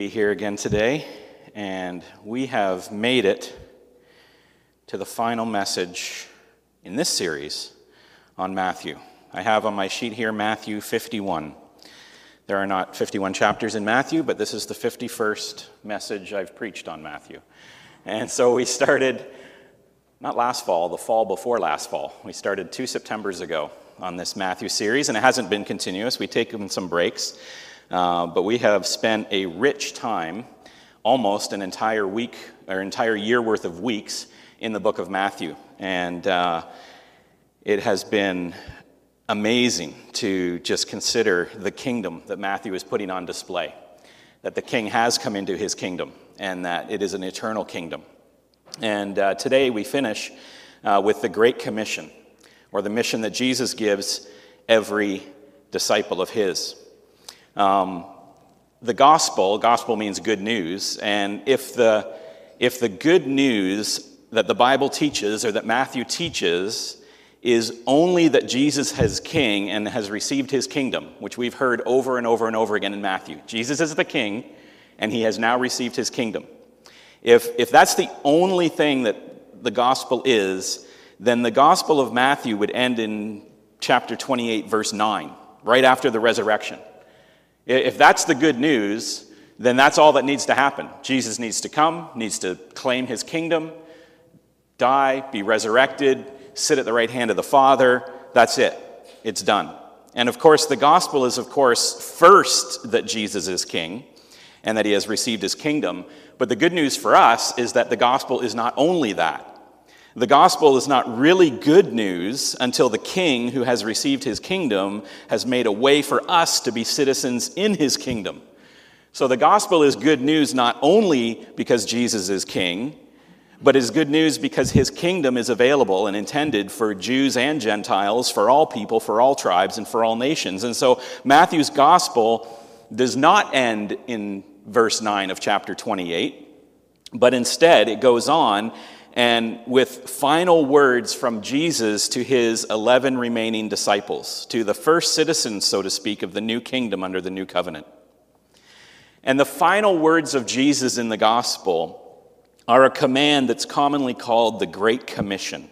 be here again today, and we have made it to the final message in this series on Matthew. I have on my sheet here Matthew 51. There are not 51 chapters in Matthew, but this is the 51st message I've preached on Matthew. And so we started, not last fall, the fall before last fall. We started two Septembers ago on this Matthew series, and it hasn't been continuous. We've taken some breaks. Uh, but we have spent a rich time, almost an entire week or entire year worth of weeks in the book of Matthew. And uh, it has been amazing to just consider the kingdom that Matthew is putting on display. That the king has come into his kingdom and that it is an eternal kingdom. And uh, today we finish uh, with the Great Commission, or the mission that Jesus gives every disciple of his. Um, the gospel, gospel means good news, and if the, if the good news that the Bible teaches or that Matthew teaches is only that Jesus is king and has received his kingdom, which we've heard over and over and over again in Matthew. Jesus is the king, and he has now received his kingdom. If, if that's the only thing that the gospel is, then the gospel of Matthew would end in chapter 28, verse 9, right after the resurrection. If that's the good news, then that's all that needs to happen. Jesus needs to come, needs to claim his kingdom, die, be resurrected, sit at the right hand of the Father. That's it. It's done. And of course, the gospel is, of course, first that Jesus is king and that he has received his kingdom. But the good news for us is that the gospel is not only that. The gospel is not really good news until the king who has received his kingdom has made a way for us to be citizens in his kingdom. So the gospel is good news not only because Jesus is king, but is good news because his kingdom is available and intended for Jews and Gentiles, for all people, for all tribes, and for all nations. And so Matthew's gospel does not end in verse 9 of chapter 28, but instead it goes on and with final words from Jesus to his 11 remaining disciples, to the first citizens, so to speak, of the new kingdom under the new covenant. And the final words of Jesus in the gospel are a command that's commonly called the Great Commission.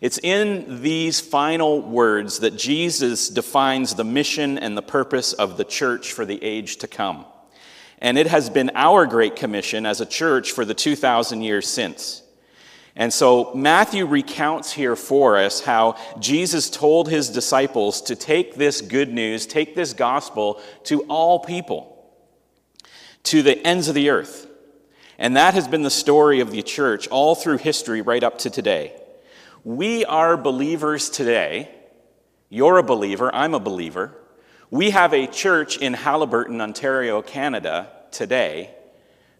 It's in these final words that Jesus defines the mission and the purpose of the church for the age to come. And it has been our Great Commission as a church for the 2,000 years since. And so Matthew recounts here for us how Jesus told his disciples to take this good news, take this gospel to all people, to the ends of the earth. And that has been the story of the church all through history, right up to today. We are believers today. You're a believer, I'm a believer. We have a church in Haliburton, Ontario, Canada today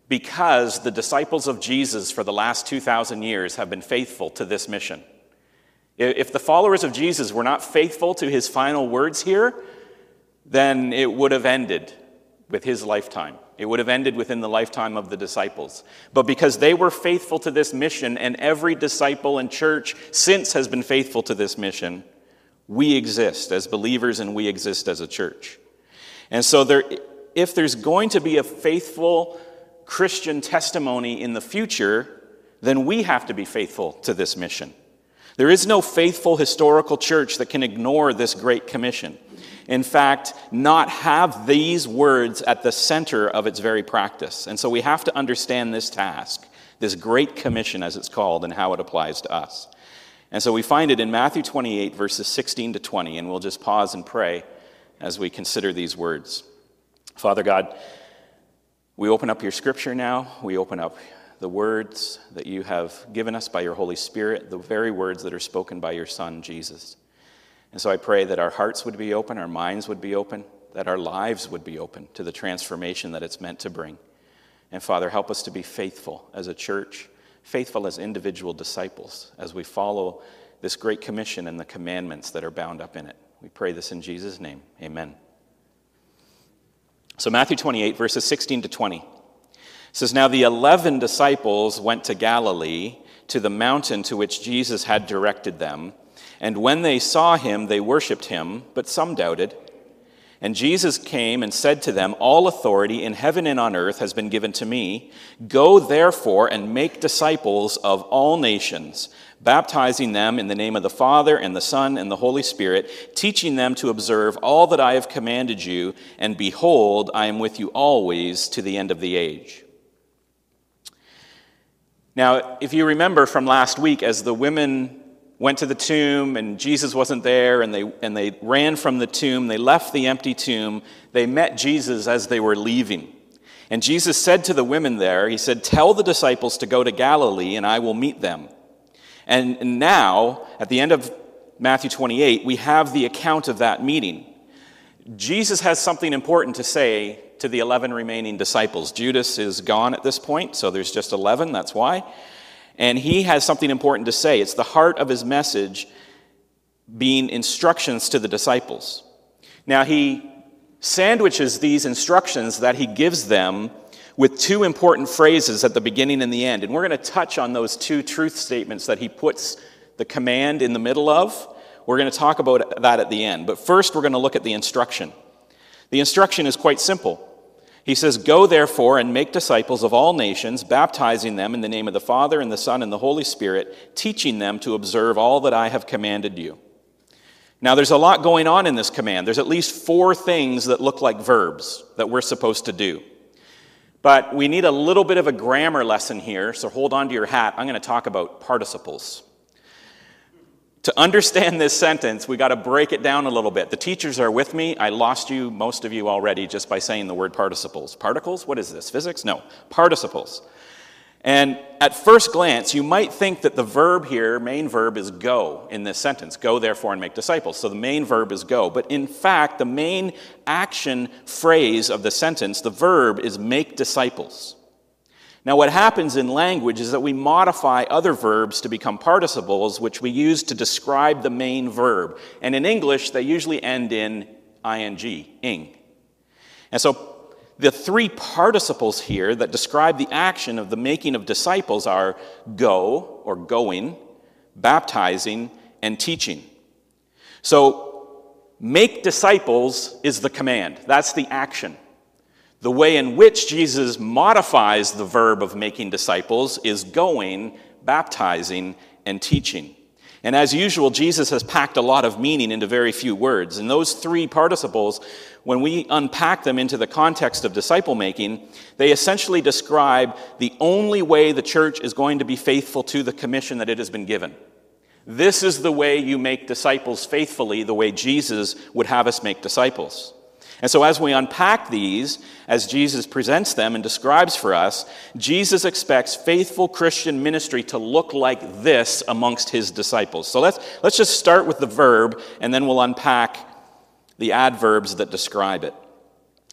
because the disciples of Jesus for the last 2,000 years have been faithful to this mission. If the followers of Jesus were not faithful to his final words here, then it would have ended with his lifetime. It would have ended within the lifetime of the disciples. But because they were faithful to this mission, and every disciple and church since has been faithful to this mission, we exist as believers and we exist as a church. And so, there, if there's going to be a faithful Christian testimony in the future, then we have to be faithful to this mission. There is no faithful historical church that can ignore this great commission. In fact, not have these words at the center of its very practice. And so we have to understand this task, this great commission as it's called, and how it applies to us. And so we find it in Matthew 28, verses 16 to 20, and we'll just pause and pray as we consider these words. Father God, we open up your scripture now. We open up the words that you have given us by your Holy Spirit, the very words that are spoken by your Son, Jesus. And so I pray that our hearts would be open, our minds would be open, that our lives would be open to the transformation that it's meant to bring. And Father, help us to be faithful as a church, faithful as individual disciples, as we follow this great commission and the commandments that are bound up in it. We pray this in Jesus' name. Amen. So, Matthew 28, verses 16 to 20 says, Now the eleven disciples went to Galilee, to the mountain to which Jesus had directed them. And when they saw him, they worshipped him, but some doubted. And Jesus came and said to them, All authority in heaven and on earth has been given to me. Go therefore and make disciples of all nations, baptizing them in the name of the Father and the Son and the Holy Spirit, teaching them to observe all that I have commanded you. And behold, I am with you always to the end of the age. Now, if you remember from last week, as the women went to the tomb and Jesus wasn't there and they, and they ran from the tomb. They left the empty tomb. They met Jesus as they were leaving. And Jesus said to the women there, He said, Tell the disciples to go to Galilee and I will meet them. And now, at the end of Matthew 28, we have the account of that meeting. Jesus has something important to say to the 11 remaining disciples. Judas is gone at this point, so there's just 11, that's why. And he has something important to say. It's the heart of his message being instructions to the disciples. Now, he sandwiches these instructions that he gives them with two important phrases at the beginning and the end. And we're going to touch on those two truth statements that he puts the command in the middle of. We're going to talk about that at the end. But first, we're going to look at the instruction. The instruction is quite simple he says, Go therefore and make disciples of all nations, baptizing them in the name of the Father and the Son and the Holy Spirit, teaching them to observe all that I have commanded you. Now, there's a lot going on in this command. There's at least four things that look like verbs that we're supposed to do. But we need a little bit of a grammar lesson here, so hold on to your hat. I'm going to talk about participles. To understand this sentence, we got to break it down a little bit. The teachers are with me. I lost you, most of you already, just by saying the word participles. Particles? What is this? Physics? No. Participles. And at first glance, you might think that the verb here, main verb, is go in this sentence. Go, therefore, and make disciples. So the main verb is go. But in fact, the main action phrase of the sentence, the verb, is make disciples. Now, what happens in language is that we modify other verbs to become participles, which we use to describe the main verb. And in English, they usually end in ing, ing. And so the three participles here that describe the action of the making of disciples are go, or going, baptizing, and teaching. So, make disciples is the command, that's the action. The way in which Jesus modifies the verb of making disciples is going, baptizing, and teaching. And as usual, Jesus has packed a lot of meaning into very few words. And those three participles, when we unpack them into the context of disciple making, they essentially describe the only way the church is going to be faithful to the commission that it has been given. This is the way you make disciples faithfully, the way Jesus would have us make disciples. And so, as we unpack these, as Jesus presents them and describes for us, Jesus expects faithful Christian ministry to look like this amongst his disciples. So, let's, let's just start with the verb, and then we'll unpack the adverbs that describe it.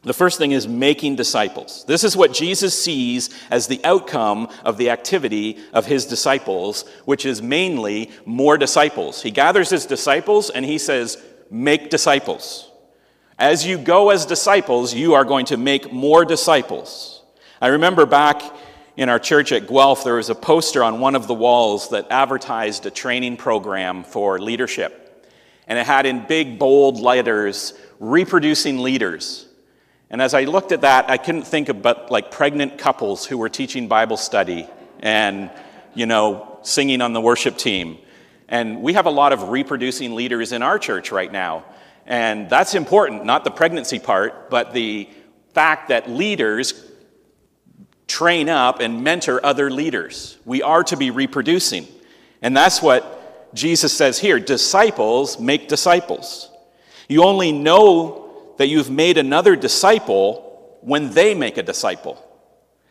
The first thing is making disciples. This is what Jesus sees as the outcome of the activity of his disciples, which is mainly more disciples. He gathers his disciples and he says, Make disciples. As you go as disciples, you are going to make more disciples. I remember back in our church at Guelph, there was a poster on one of the walls that advertised a training program for leadership. And it had in big, bold letters, reproducing leaders. And as I looked at that, I couldn't think about like pregnant couples who were teaching Bible study and, you know, singing on the worship team. And we have a lot of reproducing leaders in our church right now. And that's important, not the pregnancy part, but the fact that leaders train up and mentor other leaders. We are to be reproducing. And that's what Jesus says here disciples make disciples. You only know that you've made another disciple when they make a disciple.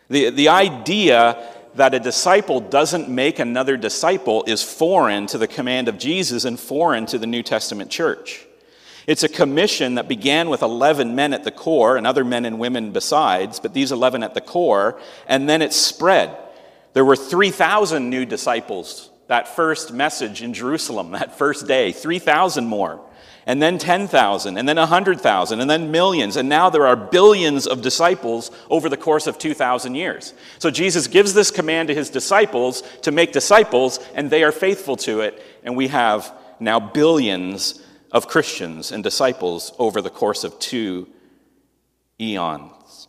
The, the idea that a disciple doesn't make another disciple is foreign to the command of Jesus and foreign to the New Testament church. It's a commission that began with 11 men at the core and other men and women besides, but these 11 at the core, and then it spread. There were 3,000 new disciples that first message in Jerusalem, that first day, 3,000 more, and then 10,000, and then 100,000, and then millions, and now there are billions of disciples over the course of 2,000 years. So Jesus gives this command to his disciples to make disciples, and they are faithful to it, and we have now billions of Christians and disciples over the course of two eons.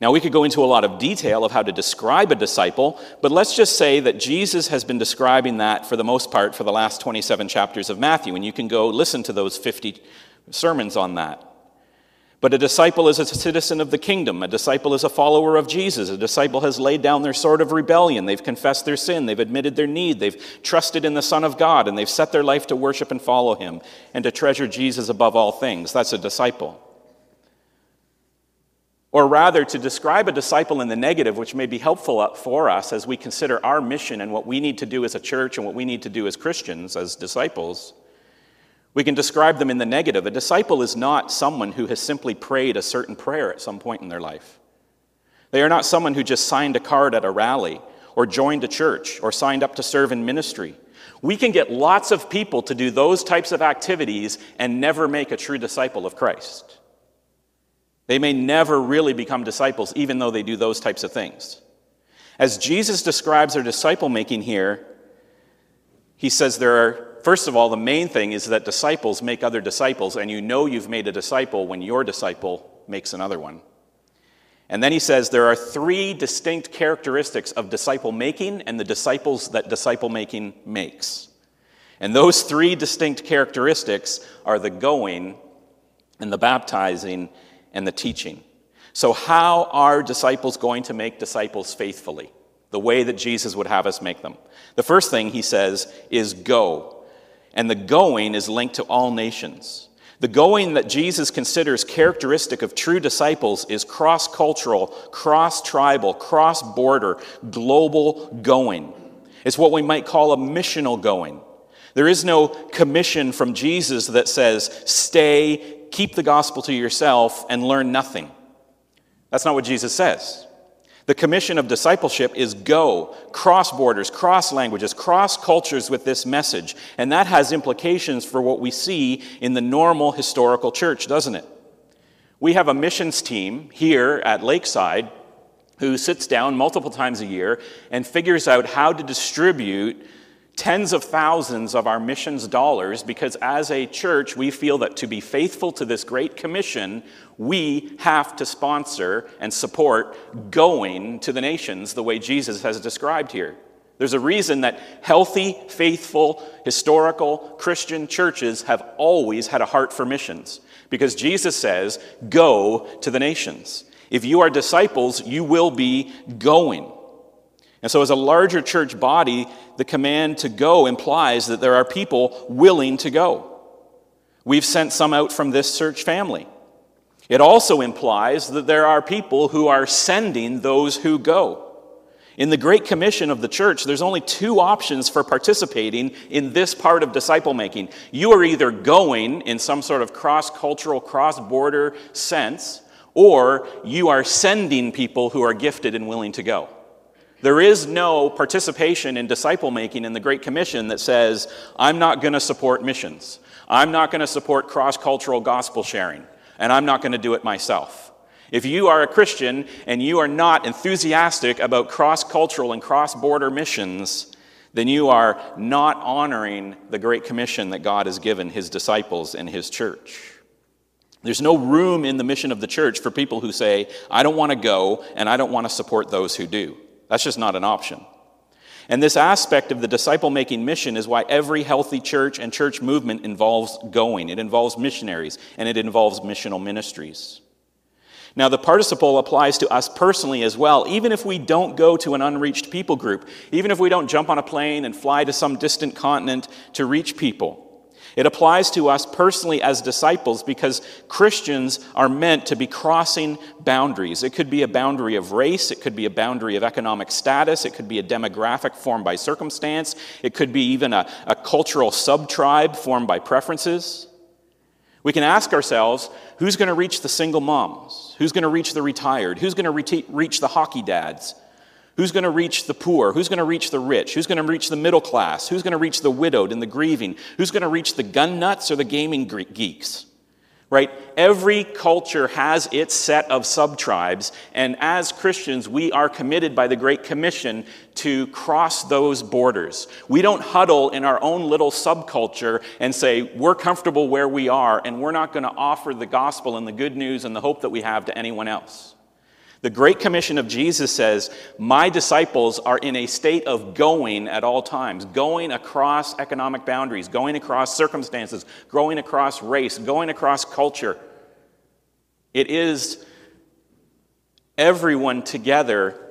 Now, we could go into a lot of detail of how to describe a disciple, but let's just say that Jesus has been describing that for the most part for the last 27 chapters of Matthew, and you can go listen to those 50 sermons on that. But a disciple is a citizen of the kingdom. A disciple is a follower of Jesus. A disciple has laid down their sword of rebellion. They've confessed their sin. They've admitted their need. They've trusted in the Son of God, and they've set their life to worship and follow him and to treasure Jesus above all things. That's a disciple. Or rather, to describe a disciple in the negative, which may be helpful for us as we consider our mission and what we need to do as a church and what we need to do as Christians, as disciples. We can describe them in the negative. A disciple is not someone who has simply prayed a certain prayer at some point in their life. They are not someone who just signed a card at a rally or joined a church or signed up to serve in ministry. We can get lots of people to do those types of activities and never make a true disciple of Christ. They may never really become disciples, even though they do those types of things. As Jesus describes their disciple making here, he says there are First of all, the main thing is that disciples make other disciples, and you know you've made a disciple when your disciple makes another one. And then he says there are three distinct characteristics of disciple making and the disciples that disciple making makes. And those three distinct characteristics are the going and the baptizing and the teaching. So, how are disciples going to make disciples faithfully? The way that Jesus would have us make them. The first thing he says is go and the going is linked to all nations. The going that Jesus considers characteristic of true disciples is cross cultural, cross tribal, cross border, global going. It's what we might call a missional going. There is no commission from Jesus that says, stay, keep the gospel to yourself, and learn nothing. That's not what Jesus says. The commission of discipleship is go, cross borders, cross languages, cross cultures with this message. And that has implications for what we see in the normal historical church, doesn't it? We have a missions team here at Lakeside who sits down multiple times a year and figures out how to distribute tens of thousands of our missions dollars because as a church, we feel that to be faithful to this great commission, we have to sponsor and support going to the nations the way Jesus has described here. There's a reason that healthy, faithful, historical Christian churches have always had a heart for missions because Jesus says, Go to the nations. If you are disciples, you will be going. And so, as a larger church body, the command to go implies that there are people willing to go. We've sent some out from this church family. It also implies that there are people who are sending those who go. In the Great Commission of the church, there's only two options for participating in this part of disciple making. You are either going in some sort of cross cultural, cross border sense, or you are sending people who are gifted and willing to go. There is no participation in disciple making in the Great Commission that says, I'm not going to support missions. I'm not going to support cross cultural gospel sharing, and I'm not going to do it myself. If you are a Christian and you are not enthusiastic about cross cultural and cross border missions, then you are not honoring the Great Commission that God has given his disciples and his church. There's no room in the mission of the church for people who say, I don't want to go and I don't want to support those who do. That's just not an option. And this aspect of the disciple making mission is why every healthy church and church movement involves going. It involves missionaries and it involves missional ministries. Now, the participle applies to us personally as well, even if we don't go to an unreached people group, even if we don't jump on a plane and fly to some distant continent to reach people. It applies to us personally as disciples because Christians are meant to be crossing boundaries. It could be a boundary of race, it could be a boundary of economic status, it could be a demographic formed by circumstance, it could be even a, a cultural sub tribe formed by preferences. We can ask ourselves who's going to reach the single moms? Who's going to reach the retired? Who's going to reach the hockey dads? Who's going to reach the poor? Who's going to reach the rich? Who's going to reach the middle class? Who's going to reach the widowed and the grieving? Who's going to reach the gun nuts or the gaming geeks? right? Every culture has its set of subtribes, and as Christians, we are committed by the Great Commission to cross those borders. We don't huddle in our own little subculture and say, we're comfortable where we are, and we're not going to offer the gospel and the good news and the hope that we have to anyone else. The Great Commission of Jesus says, My disciples are in a state of going at all times, going across economic boundaries, going across circumstances, going across race, going across culture. It is everyone together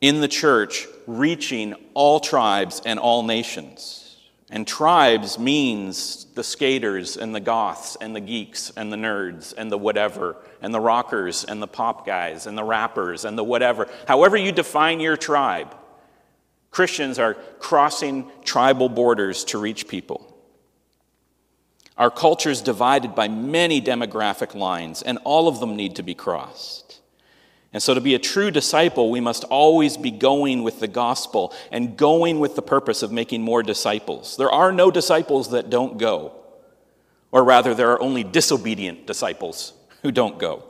in the church reaching all tribes and all nations. And tribes means the skaters and the goths and the geeks and the nerds and the whatever and the rockers and the pop guys and the rappers and the whatever. However, you define your tribe, Christians are crossing tribal borders to reach people. Our culture is divided by many demographic lines, and all of them need to be crossed. And so, to be a true disciple, we must always be going with the gospel and going with the purpose of making more disciples. There are no disciples that don't go, or rather, there are only disobedient disciples who don't go.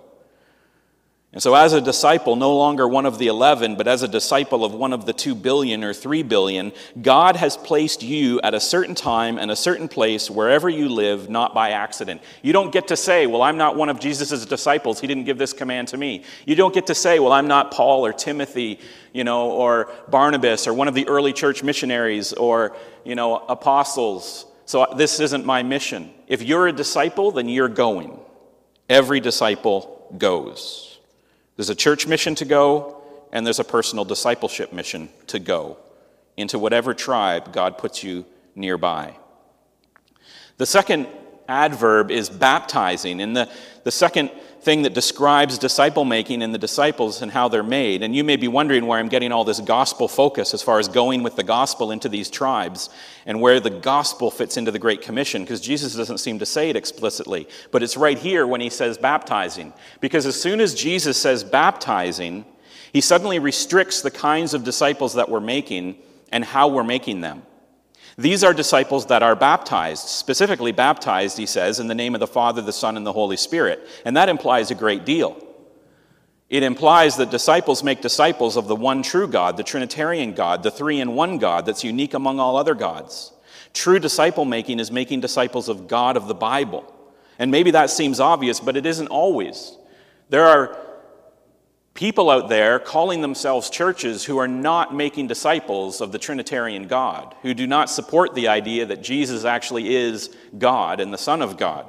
And so, as a disciple, no longer one of the 11, but as a disciple of one of the 2 billion or 3 billion, God has placed you at a certain time and a certain place wherever you live, not by accident. You don't get to say, Well, I'm not one of Jesus' disciples. He didn't give this command to me. You don't get to say, Well, I'm not Paul or Timothy, you know, or Barnabas or one of the early church missionaries or, you know, apostles. So, this isn't my mission. If you're a disciple, then you're going. Every disciple goes. There's a church mission to go, and there's a personal discipleship mission to go into whatever tribe God puts you nearby. The second adverb is baptizing. And the, the second thing that describes disciple making and the disciples and how they're made. And you may be wondering where I'm getting all this gospel focus as far as going with the gospel into these tribes and where the gospel fits into the Great Commission, because Jesus doesn't seem to say it explicitly. But it's right here when he says baptizing. Because as soon as Jesus says baptizing, he suddenly restricts the kinds of disciples that we're making and how we're making them. These are disciples that are baptized, specifically baptized, he says, in the name of the Father, the Son, and the Holy Spirit. And that implies a great deal. It implies that disciples make disciples of the one true God, the Trinitarian God, the three in one God that's unique among all other gods. True disciple making is making disciples of God of the Bible. And maybe that seems obvious, but it isn't always. There are people out there calling themselves churches who are not making disciples of the Trinitarian God, who do not support the idea that Jesus actually is God and the Son of God.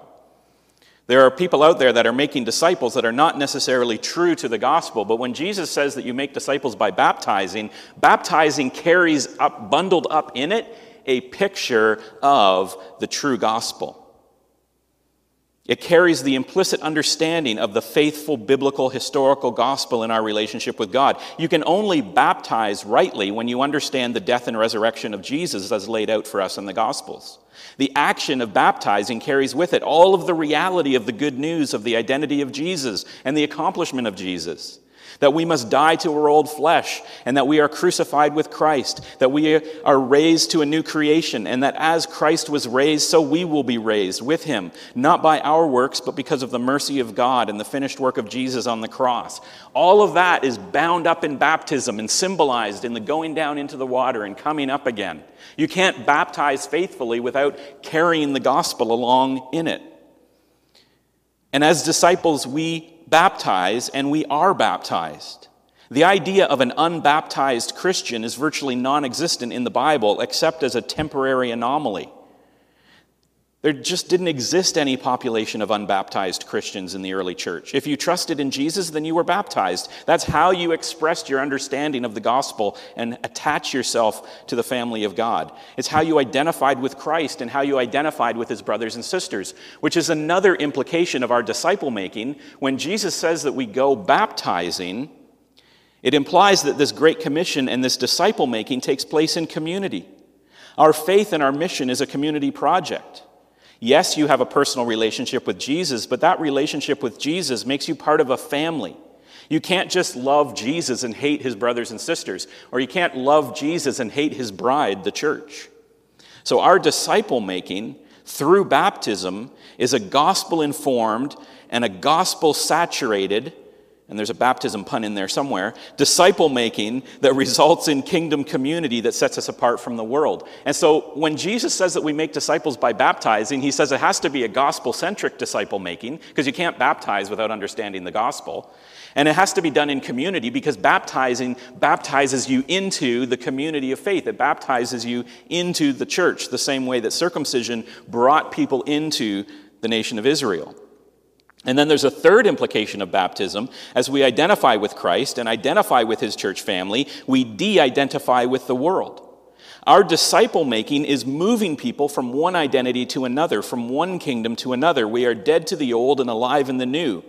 There are people out there that are making disciples that are not necessarily true to the gospel, but when Jesus says that you make disciples by baptizing, baptizing carries up, bundled up in it, a picture of the true gospel. It carries the implicit understanding of the faithful biblical historical gospel in our relationship with God. You can only baptize rightly when you understand the death and resurrection of Jesus as laid out for us in the gospels. The action of baptizing carries with it all of the reality of the good news of the identity of Jesus and the accomplishment of Jesus that we must die to our old flesh, and that we are crucified with Christ, that we are raised to a new creation, and that as Christ was raised, so we will be raised with him, not by our works, but because of the mercy of God and the finished work of Jesus on the cross. All of that is bound up in baptism and symbolized in the going down into the water and coming up again. You can't baptize faithfully without carrying the gospel along in it. And as disciples, we baptize and we are baptized. The idea of an unbaptized Christian is virtually non existent in the Bible except as a temporary anomaly. There just didn't exist any population of unbaptized Christians in the early church. If you trusted in Jesus, then you were baptized. That's how you expressed your understanding of the gospel and attach yourself to the family of God. It's how you identified with Christ and how you identified with his brothers and sisters, which is another implication of our disciple making. When Jesus says that we go baptizing, it implies that this great commission and this disciple making takes place in community. Our faith and our mission is a community project. Yes, you have a personal relationship with Jesus, but that relationship with Jesus makes you part of a family. You can't just love Jesus and hate his brothers and sisters, or you can't love Jesus and hate his bride, the church. So, our disciple making through baptism is a gospel informed and a gospel saturated and there's a baptism pun in there somewhere, disciple making that results in kingdom community that sets us apart from the world. And so when Jesus says that we make disciples by baptizing, he says it has to be a gospel centric disciple making, because you can't baptize without understanding the gospel. And it has to be done in community because baptizing baptizes you into the community of faith. It baptizes you into the church, the same way that circumcision brought people into the nation of Israel. And then there's a third implication of baptism. As we identify with Christ and identify with his church family, we de identify with the world. Our disciple making is moving people from one identity to another, from one kingdom to another. We are dead to the old and alive in the new.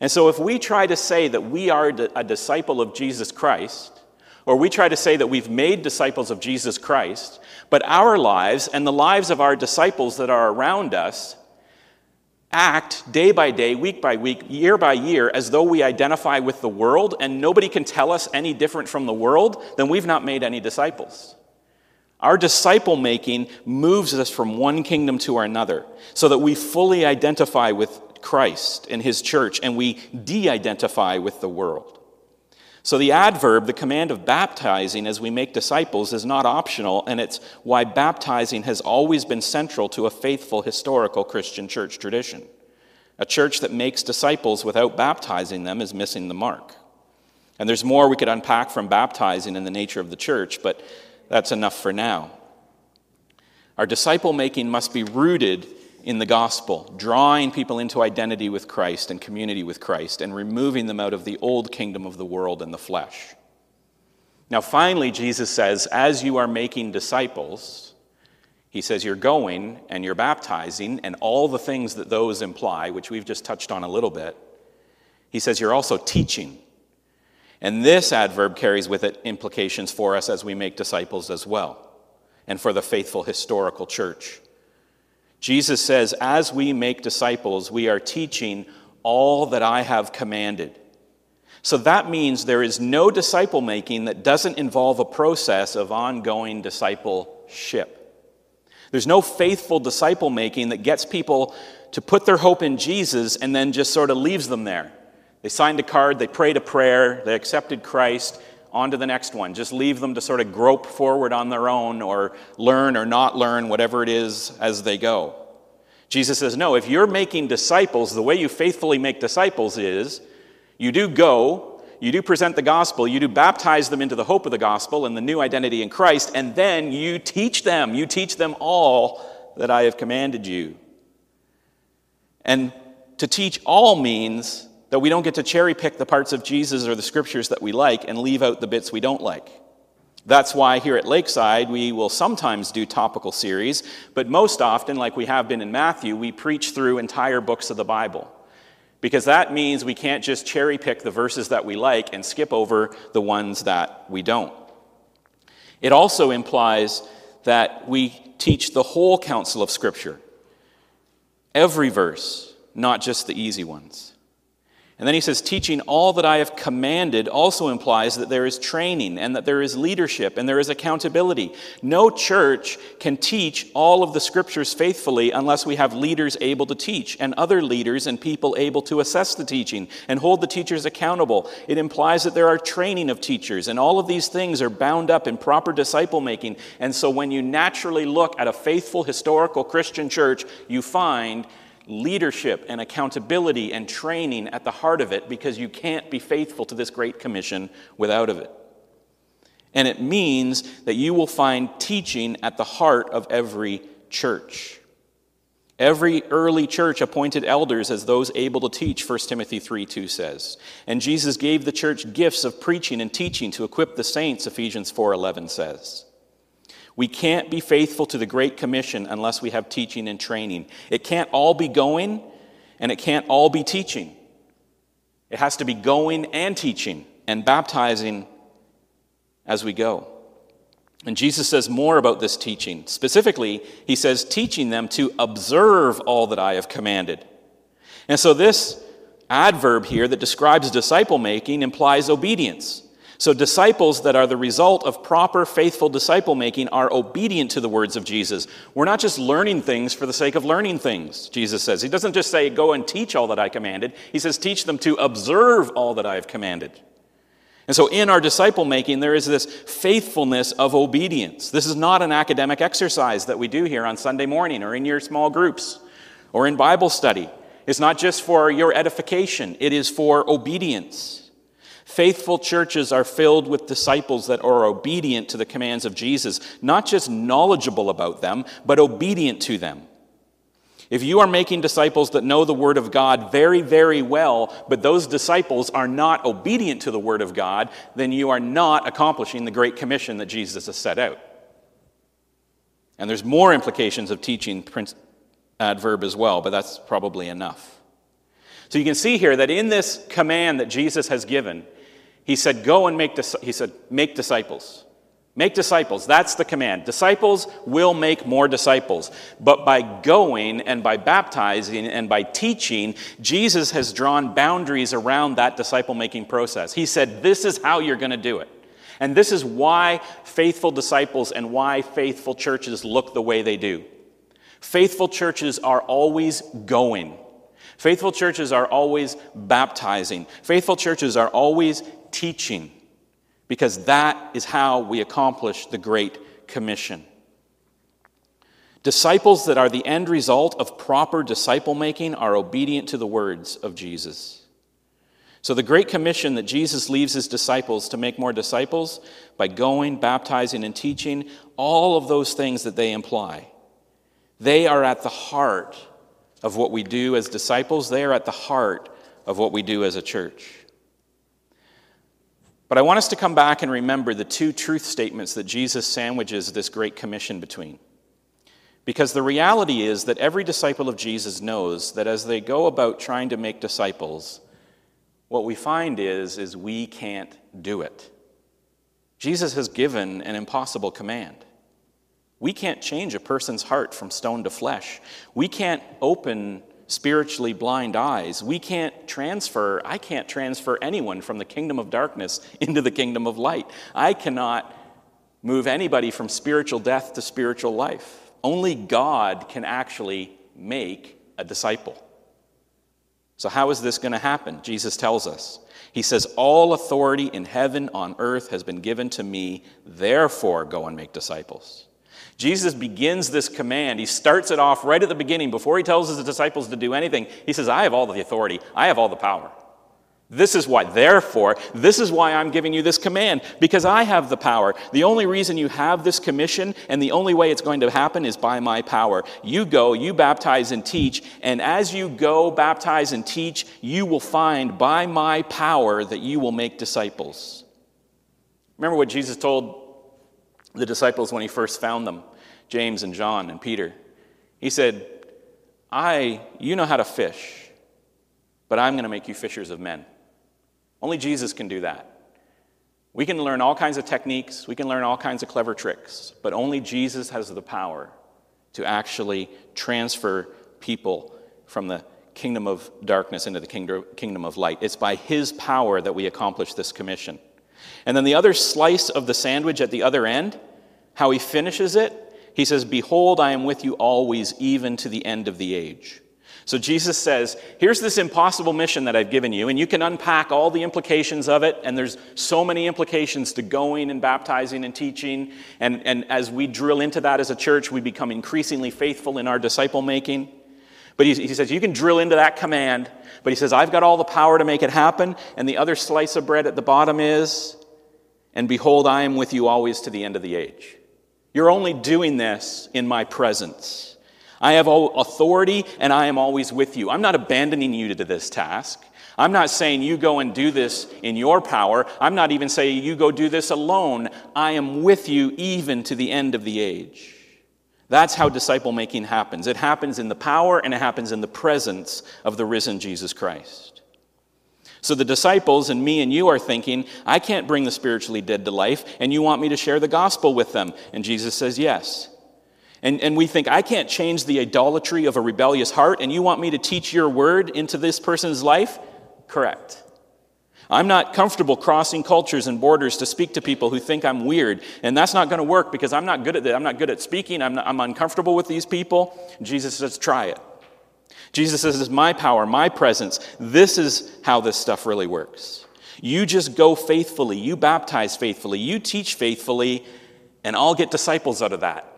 And so, if we try to say that we are a disciple of Jesus Christ, or we try to say that we've made disciples of Jesus Christ, but our lives and the lives of our disciples that are around us act day by day, week by week, year by year, as though we identify with the world and nobody can tell us any different from the world, then we've not made any disciples. Our disciple making moves us from one kingdom to another so that we fully identify with Christ and his church and we de identify with the world. So, the adverb, the command of baptizing as we make disciples, is not optional, and it's why baptizing has always been central to a faithful historical Christian church tradition. A church that makes disciples without baptizing them is missing the mark. And there's more we could unpack from baptizing in the nature of the church, but that's enough for now. Our disciple making must be rooted in the gospel, drawing people into identity with Christ and community with Christ, and removing them out of the old kingdom of the world and the flesh. Now, finally, Jesus says, as you are making disciples, he says, you're going and you're baptizing, and all the things that those imply, which we've just touched on a little bit. He says, you're also teaching. And this adverb carries with it implications for us as we make disciples as well, and for the faithful historical church. Jesus says, As we make disciples, we are teaching all that I have commanded. So that means there is no disciple making that doesn't involve a process of ongoing discipleship. There's no faithful disciple making that gets people to put their hope in Jesus and then just sort of leaves them there. They signed a card, they prayed a prayer, they accepted Christ, on to the next one. Just leave them to sort of grope forward on their own or learn or not learn, whatever it is, as they go. Jesus says, No, if you're making disciples, the way you faithfully make disciples is you do go, you do present the gospel, you do baptize them into the hope of the gospel and the new identity in Christ, and then you teach them. You teach them all that I have commanded you. And to teach all means that we don't get to cherry pick the parts of Jesus or the scriptures that we like and leave out the bits we don't like. That's why here at Lakeside, we will sometimes do topical series, but most often, like we have been in Matthew, we preach through entire books of the Bible. Because that means we can't just cherry pick the verses that we like and skip over the ones that we don't. It also implies that we teach the whole counsel of Scripture, every verse, not just the easy ones. And then he says, teaching all that I have commanded also implies that there is training and that there is leadership and there is accountability. No church can teach all of the scriptures faithfully unless we have leaders able to teach and other leaders and people able to assess the teaching and hold the teachers accountable. It implies that there are training of teachers, and all of these things are bound up in proper disciple making. And so when you naturally look at a faithful historical Christian church, you find leadership and accountability and training at the heart of it because you can't be faithful to this great commission without of it. And it means that you will find teaching at the heart of every church. Every early church appointed elders as those able to teach, 1 Timothy 3 2 says. And Jesus gave the church gifts of preaching and teaching to equip the saints, Ephesians 4 11 says. We can't be faithful to the Great Commission unless we have teaching and training. It can't all be going and it can't all be teaching. It has to be going and teaching and baptizing as we go. And Jesus says more about this teaching. Specifically, he says, teaching them to observe all that I have commanded. And so, this adverb here that describes disciple making implies obedience. So, disciples that are the result of proper, faithful disciple making are obedient to the words of Jesus. We're not just learning things for the sake of learning things, Jesus says. He doesn't just say, Go and teach all that I commanded. He says, Teach them to observe all that I have commanded. And so, in our disciple making, there is this faithfulness of obedience. This is not an academic exercise that we do here on Sunday morning or in your small groups or in Bible study. It's not just for your edification, it is for obedience. Faithful churches are filled with disciples that are obedient to the commands of Jesus, not just knowledgeable about them, but obedient to them. If you are making disciples that know the Word of God very, very well, but those disciples are not obedient to the Word of God, then you are not accomplishing the Great Commission that Jesus has set out. And there's more implications of teaching adverb as well, but that's probably enough. So you can see here that in this command that Jesus has given, he said, Go and make, he said, make disciples. Make disciples. That's the command. Disciples will make more disciples. But by going and by baptizing and by teaching, Jesus has drawn boundaries around that disciple making process. He said, This is how you're going to do it. And this is why faithful disciples and why faithful churches look the way they do. Faithful churches are always going. Faithful churches are always baptizing. Faithful churches are always teaching, because that is how we accomplish the Great Commission. Disciples that are the end result of proper disciple making are obedient to the words of Jesus. So, the Great Commission that Jesus leaves his disciples to make more disciples by going, baptizing, and teaching, all of those things that they imply, they are at the heart of what we do as disciples. They are at the heart of what we do as a church. But I want us to come back and remember the two truth statements that Jesus sandwiches this great commission between. Because the reality is that every disciple of Jesus knows that as they go about trying to make disciples, what we find is, is we can't do it. Jesus has given an impossible command. We can't change a person's heart from stone to flesh. We can't open spiritually blind eyes. We can't transfer, I can't transfer anyone from the kingdom of darkness into the kingdom of light. I cannot move anybody from spiritual death to spiritual life. Only God can actually make a disciple. So, how is this going to happen? Jesus tells us. He says, All authority in heaven, on earth has been given to me, therefore go and make disciples. Jesus begins this command. He starts it off right at the beginning before he tells his disciples to do anything. He says, I have all the authority, I have all the power. This is why, therefore, this is why I'm giving you this command, because I have the power. The only reason you have this commission and the only way it's going to happen is by my power. You go, you baptize and teach, and as you go, baptize and teach, you will find by my power that you will make disciples. Remember what Jesus told the disciples when he first found them, James and John and Peter. He said, I, you know how to fish, but I'm going to make you fishers of men. Only Jesus can do that. We can learn all kinds of techniques, we can learn all kinds of clever tricks, but only Jesus has the power to actually transfer people from the kingdom of darkness into the kingdom of light. It's by his power that we accomplish this commission. And then the other slice of the sandwich at the other end, how he finishes it, he says, Behold, I am with you always, even to the end of the age. So Jesus says, Here's this impossible mission that I've given you, and you can unpack all the implications of it, and there's so many implications to going and baptizing and teaching. And, and as we drill into that as a church, we become increasingly faithful in our disciple making. But he, he says, You can drill into that command, but he says, I've got all the power to make it happen. And the other slice of bread at the bottom is, and behold, I am with you always to the end of the age. You're only doing this in my presence. I have authority and I am always with you. I'm not abandoning you to this task. I'm not saying you go and do this in your power. I'm not even saying you go do this alone. I am with you even to the end of the age. That's how disciple making happens. It happens in the power and it happens in the presence of the risen Jesus Christ. So the disciples and me and you are thinking, I can't bring the spiritually dead to life, and you want me to share the gospel with them. And Jesus says, Yes. And, and we think, I can't change the idolatry of a rebellious heart, and you want me to teach your word into this person's life? Correct. I'm not comfortable crossing cultures and borders to speak to people who think I'm weird. And that's not going to work because I'm not good at it. I'm not good at speaking. I'm, not, I'm uncomfortable with these people. Jesus says, try it. Jesus says, it's my power, my presence. This is how this stuff really works. You just go faithfully. You baptize faithfully. You teach faithfully, and I'll get disciples out of that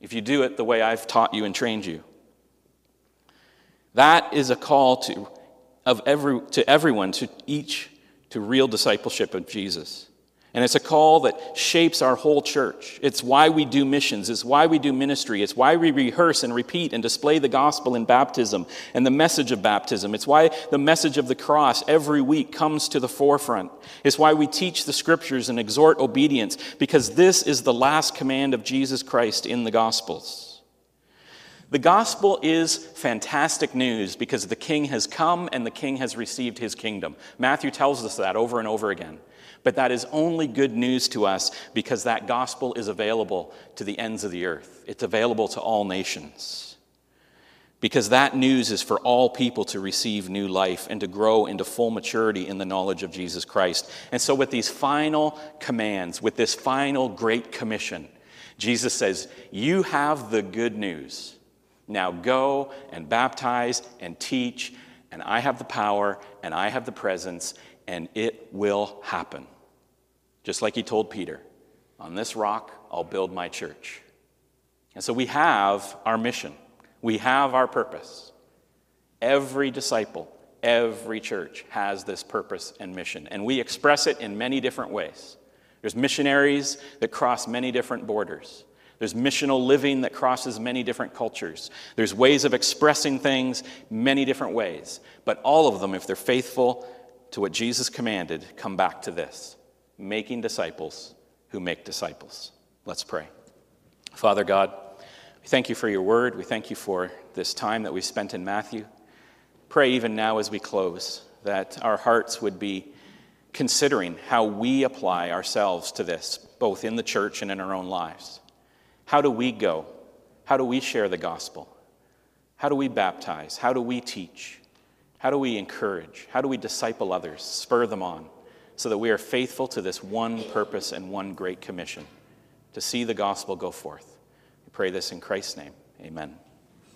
if you do it the way I've taught you and trained you. That is a call to, of every, to everyone, to each, to real discipleship of Jesus. And it's a call that shapes our whole church. It's why we do missions. It's why we do ministry. It's why we rehearse and repeat and display the gospel in baptism and the message of baptism. It's why the message of the cross every week comes to the forefront. It's why we teach the scriptures and exhort obedience, because this is the last command of Jesus Christ in the gospels. The gospel is fantastic news because the king has come and the king has received his kingdom. Matthew tells us that over and over again. But that is only good news to us because that gospel is available to the ends of the earth. It's available to all nations. Because that news is for all people to receive new life and to grow into full maturity in the knowledge of Jesus Christ. And so, with these final commands, with this final great commission, Jesus says, You have the good news. Now go and baptize and teach, and I have the power and I have the presence, and it will happen. Just like he told Peter, on this rock I'll build my church. And so we have our mission, we have our purpose. Every disciple, every church has this purpose and mission, and we express it in many different ways. There's missionaries that cross many different borders. There's missional living that crosses many different cultures. There's ways of expressing things many different ways. But all of them, if they're faithful to what Jesus commanded, come back to this making disciples who make disciples. Let's pray. Father God, we thank you for your word. We thank you for this time that we spent in Matthew. Pray even now as we close that our hearts would be considering how we apply ourselves to this, both in the church and in our own lives. How do we go? How do we share the gospel? How do we baptize? How do we teach? How do we encourage? How do we disciple others, spur them on, so that we are faithful to this one purpose and one great commission to see the gospel go forth? We pray this in Christ's name. Amen.